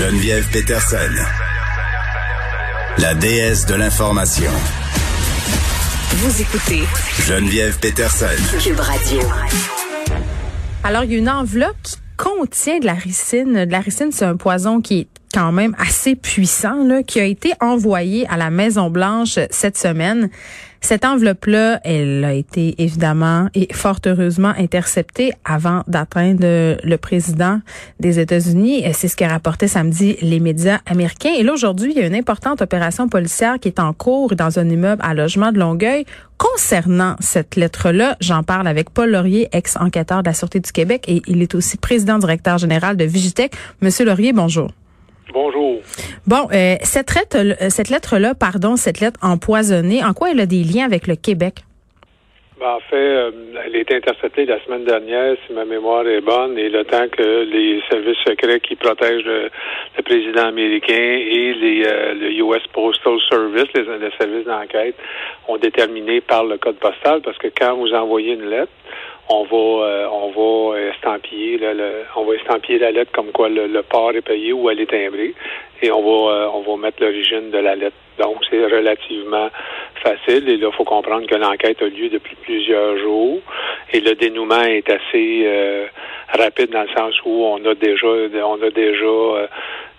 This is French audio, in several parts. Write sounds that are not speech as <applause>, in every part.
Geneviève Peterson, la déesse de l'information. Vous écoutez Geneviève Peterson. Cube Radio. Alors, il y a une enveloppe qui contient de la ricine. De la ricine, c'est un poison qui est quand même assez puissant, là, qui a été envoyé à la Maison Blanche cette semaine. Cette enveloppe-là, elle a été évidemment et fort heureusement interceptée avant d'atteindre le président des États-Unis. C'est ce qu'a rapporté samedi les médias américains. Et là, aujourd'hui, il y a une importante opération policière qui est en cours dans un immeuble à logement de Longueuil. Concernant cette lettre-là, j'en parle avec Paul Laurier, ex-enquêteur de la Sûreté du Québec, et il est aussi président directeur général de Vigitech. Monsieur Laurier, bonjour. Bonjour. Bon, euh, cette lettre, cette lettre-là, pardon, cette lettre empoisonnée, en quoi elle a des liens avec le Québec? Ben, en fait, euh, elle a été interceptée la semaine dernière, si ma mémoire est bonne, et le temps que les services secrets qui protègent le, président américain et les, euh, le US Postal Service, les, les services d'enquête, ont déterminé par le code postal, parce que quand vous envoyez une lettre, on va euh, on va estampiller le, on va estampiller la lettre comme quoi le, port est payé ou elle est timbrée. Et on va euh, on va mettre l'origine de la lettre. Donc c'est relativement facile. Et là il faut comprendre que l'enquête a lieu depuis plusieurs jours. Et le dénouement est assez euh, rapide dans le sens où on a déjà on a déjà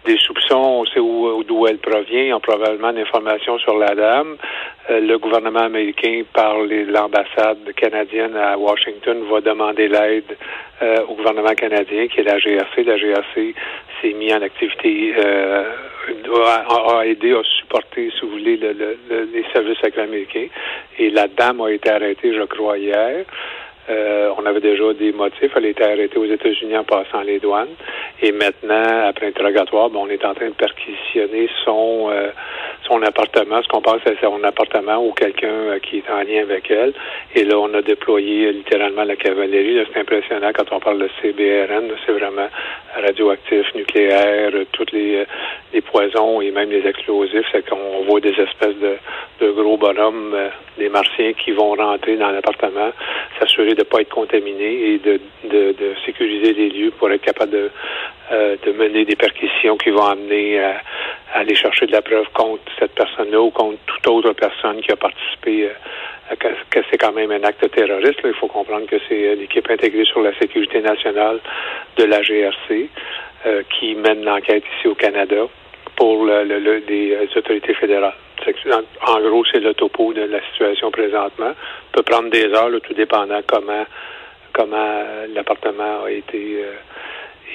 des soupçons, on sait où d'où elle provient, ils ont probablement d'informations sur la dame. Euh, le gouvernement américain, par l'ambassade canadienne à Washington, va demander l'aide euh, au gouvernement canadien, qui est la GRC. La GRC s'est mis en activité, euh, a, aidé, a supporté, si vous voulez, les services américains. Et la dame a été arrêtée, je crois, hier. Euh, on avait déjà des motifs. Elle a été arrêtée aux États-Unis en passant les douanes. Et maintenant, après interrogatoire, on est en train de perquisitionner son euh, son appartement, ce qu'on pense à son appartement ou quelqu'un euh, qui est en lien avec elle. Et là, on a déployé littéralement la cavalerie. C'est impressionnant quand on parle de CBRN. C'est vraiment radioactif, nucléaire, tous les, poisons et même les explosifs. C'est qu'on voit des espèces de, gros bonhommes, des martiens qui vont rentrer dans l'appartement, s'assurer de ne pas être contaminés et de, de, de, sécuriser les lieux pour être capable de, euh, de mener des perquisitions qui vont amener à, aller chercher de la preuve contre cette personne-là ou contre toute autre personne qui a participé, euh, que, que c'est quand même un acte terroriste. Il faut comprendre que c'est l'équipe intégrée sur la sécurité nationale de la GRC euh, qui mène l'enquête ici au Canada pour le, le, le, les autorités fédérales. En, gros, c'est le topo de la situation présentement. Ça peut prendre des heures, tout dépendant comment comment l'appartement a été euh,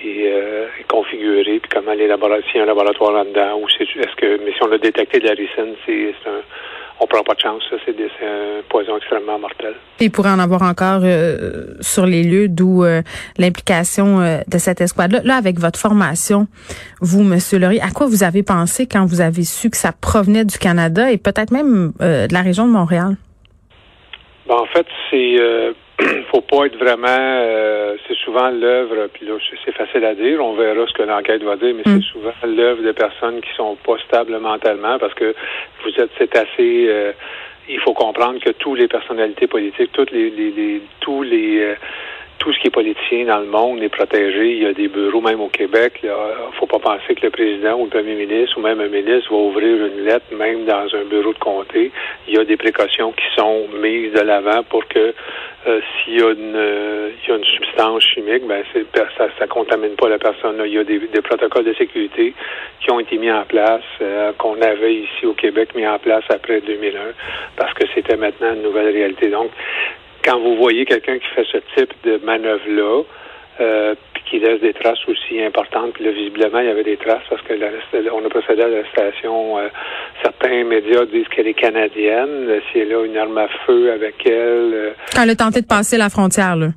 euh, configuré, puis comment les laboratoires, s'il y a un laboratoire là-dedans, ou c'est est-ce que mais si on a détecté de la ricine, c'est un on prend pas de chance. Ça, c'est, un poison extrêmement mortel. il pourrait en avoir encore euh, sur les lieux, d'où euh, l'implication euh, de cette escouade-là. Là, avec votre formation, vous, Monsieur Laurie, à quoi vous avez pensé quand vous avez su que ça provenait du Canada et peut-être même de la région de Montréal? Ben, en fait, c'est <clears throat> faut pas être vraiment euh, c'est souvent l'œuvre puis là c'est facile à dire on verra ce que l'enquête va dire mais c'est mm. souvent l'œuvre de personnes qui sont pas stables mentalement parce que vous êtes c'est assez euh, il faut comprendre que toutes les personnalités politiques toutes les, les, tous les euh, tout ce qui est politicien dans le monde est protégé. Il y a des bureaux, même au Québec. Il ne faut pas penser que le président ou le premier ministre ou même un ministre va ouvrir une lettre, même dans un bureau de comté. Il y a des précautions qui sont mises de l'avant pour que euh, s'il y, a une, euh, y a une substance chimique, ben ça ne contamine pas la personne. Il y a des, protocoles de sécurité qui ont été mis en place, euh, qu'on avait ici au Québec mis en place après 2001, parce que c'était maintenant une nouvelle réalité. Donc, quand vous voyez quelqu'un qui fait ce type de manœuvre-là, euh, puis qui laisse des traces aussi importantes, puis là, visiblement, il y avait des traces parce que on a procédé à l'arrestation. Euh, certains médias disent qu'elle est canadienne. Si elle a une arme à feu avec elle. Euh, elle a tenté de passer la frontière, là.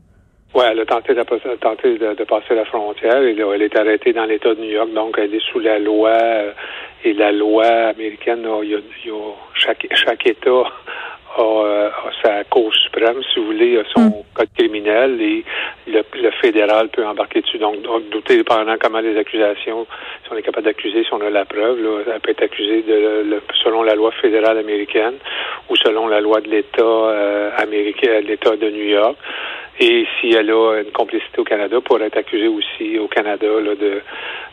Oui, elle a tenté, de, tenté de, passer la frontière et là, elle est arrêtée dans l'État de New York, donc elle est sous la loi et la loi américaine, il y a, chaque, chaque État a, sa Cour suprême, si vous voulez, a son mm. code criminel et le, fédéral peut embarquer dessus. Donc, donc dépendant comment les accusations, si on est capable d'accuser, si on a la preuve, là, elle peut être accusée de, selon la loi fédérale américaine ou selon la loi de l'État euh, américain, l'État de New York. Et si elle a une complicité au Canada, pour être accusée aussi au Canada là, de,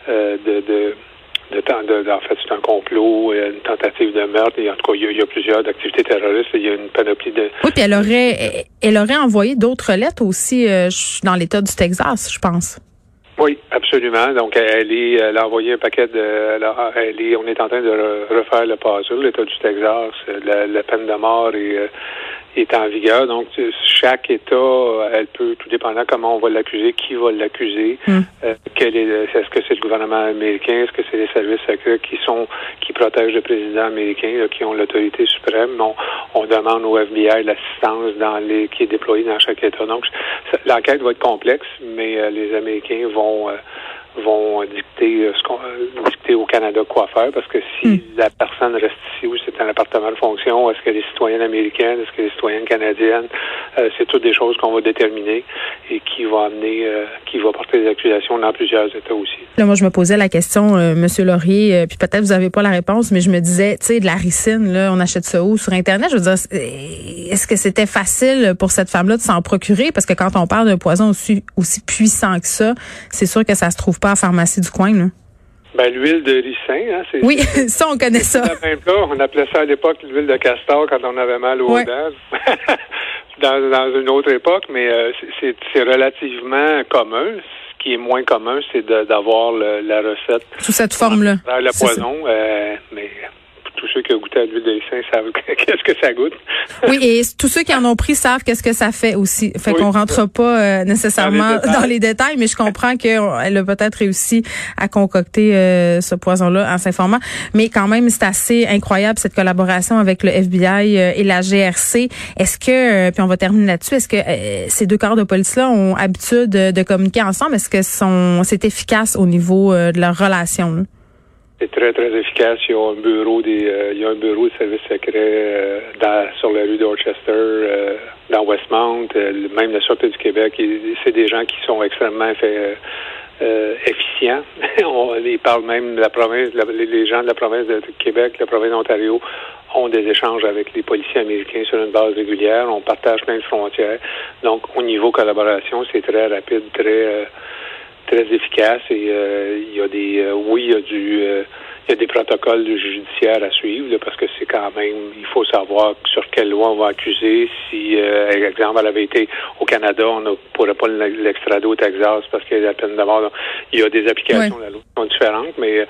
euh, de, de de, en fait, c'est un complot, une tentative de meurtre. Et en tout cas, il y a, plusieurs activités terroristes. Il y a une panoplie de. Oui, puis elle aurait, elle aurait envoyé d'autres lettres aussi euh, dans l'État du Texas, je pense. Oui, absolument. Donc, elle, est, elle a envoyé un paquet de. Elle, est, on est en train de refaire le puzzle, l'État du Texas, la, la peine de mort et euh, est en vigueur. Donc, chaque État, elle peut, tout dépendant comment on va l'accuser, qui va l'accuser, hmm. euh, quel est, est-ce que c'est le gouvernement américain, est-ce que c'est les services secrets qui sont, qui protègent le président américain, qui ont l'autorité suprême. On, on demande au FBI l'assistance dans les, qui est déployée dans chaque État. Donc, l'enquête va être complexe, mais euh, les Américains vont euh, vont dicter ce qu'on dicter au Canada quoi faire parce que si hmm. la personne reste ici ou c'est un appartement de fonction, est-ce qu'elle est citoyenne américaine, est-ce qu'elle est citoyenne canadienne, euh, c'est toutes des choses qu'on va déterminer et qui va amener euh, qui va porter des accusations dans plusieurs États aussi. Là, moi je me posais la question euh, monsieur Laurier puis peut-être vous avez pas la réponse mais je me disais tu sais de la ricine là, on achète ça où? Sur internet, je veux dire est-ce que c'était facile pour cette femme-là de s'en procurer? Parce que quand on parle d'un poison aussi aussi puissant que ça, c'est sûr que ça se trouve pas pharmacie du coin, là? Ben, l'huile de ricin, hein, c'est. Oui, <laughs> ça, on connaît ça. on appelait ça à l'époque l'huile de castor quand on avait mal aux dents. <laughs> dans, dans une autre époque, mais euh, c'est relativement commun. Ce qui est moins commun, c'est d'avoir la recette. Sous cette forme-là. Le poison, euh, mais tous ceux qui ont goûté à l'huile de ricin savent <laughs> qu'est-ce que ça goûte? oui, et tous ceux qui en ont pris savent qu'est-ce que ça fait aussi. Fait qu'on rentre pas euh, nécessairement dans les, détails, mais je comprends qu'elle a peut-être réussi à concocter euh, ce poison-là en s'informant. Mais quand même, c'est assez incroyable cette collaboration avec le FBI euh, et la GRC. Est-ce que, puis on va terminer là-dessus, est-ce que ces deux corps de police-là ont habitude de, communiquer ensemble? Est-ce que c'est efficace au niveau de leur relation? Là? C'est très, très efficace. Il y a un bureau des euh, il y a un bureau de service secret euh, dans, sur la rue Dorchester, euh, dans Westmount, même la Sûreté du Québec. C'est des gens qui sont extrêmement fait, efficients. <laughs> On, ils parlent même de la province, les gens de la province de Québec, la province d'Ontario ont des échanges avec les policiers américains sur une base régulière. On partage plein de frontières. Donc, au niveau collaboration, c'est très rapide, très très efficace et euh, il y a des euh, oui, il y a du euh, il y a des protocoles judiciaires à suivre parce que c'est quand même il faut savoir sur quelle loi on va accuser. Si exemple elle avait été au Canada, on ne pourrait pas l'extrader au Texas parce qu'il y a la peine de mort. Il y a des applications de la loi différentes, mais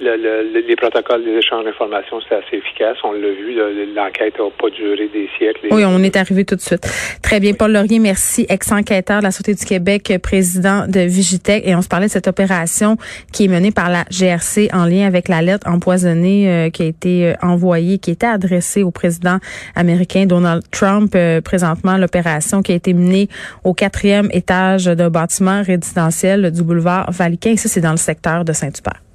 le, les protocoles des échanges d'informations, c'est assez efficace. On l'a vu, l'enquête n'a pas duré des siècles. Oui, on est arrivé tout de suite. Très bien, Paul Laurier, merci, ex-enquêteur de la Sûreté du Québec, président de Vigitech. Et on se parlait de cette opération qui est menée par la GRC en lien avec la lettre empoisonnée euh, qui a été euh, envoyée, qui était adressée au président américain Donald Trump. Euh, présentement, l'opération qui a été menée au quatrième étage d'un bâtiment résidentiel du boulevard Valiquin. Ça, c'est dans le secteur de Saint-Hubert.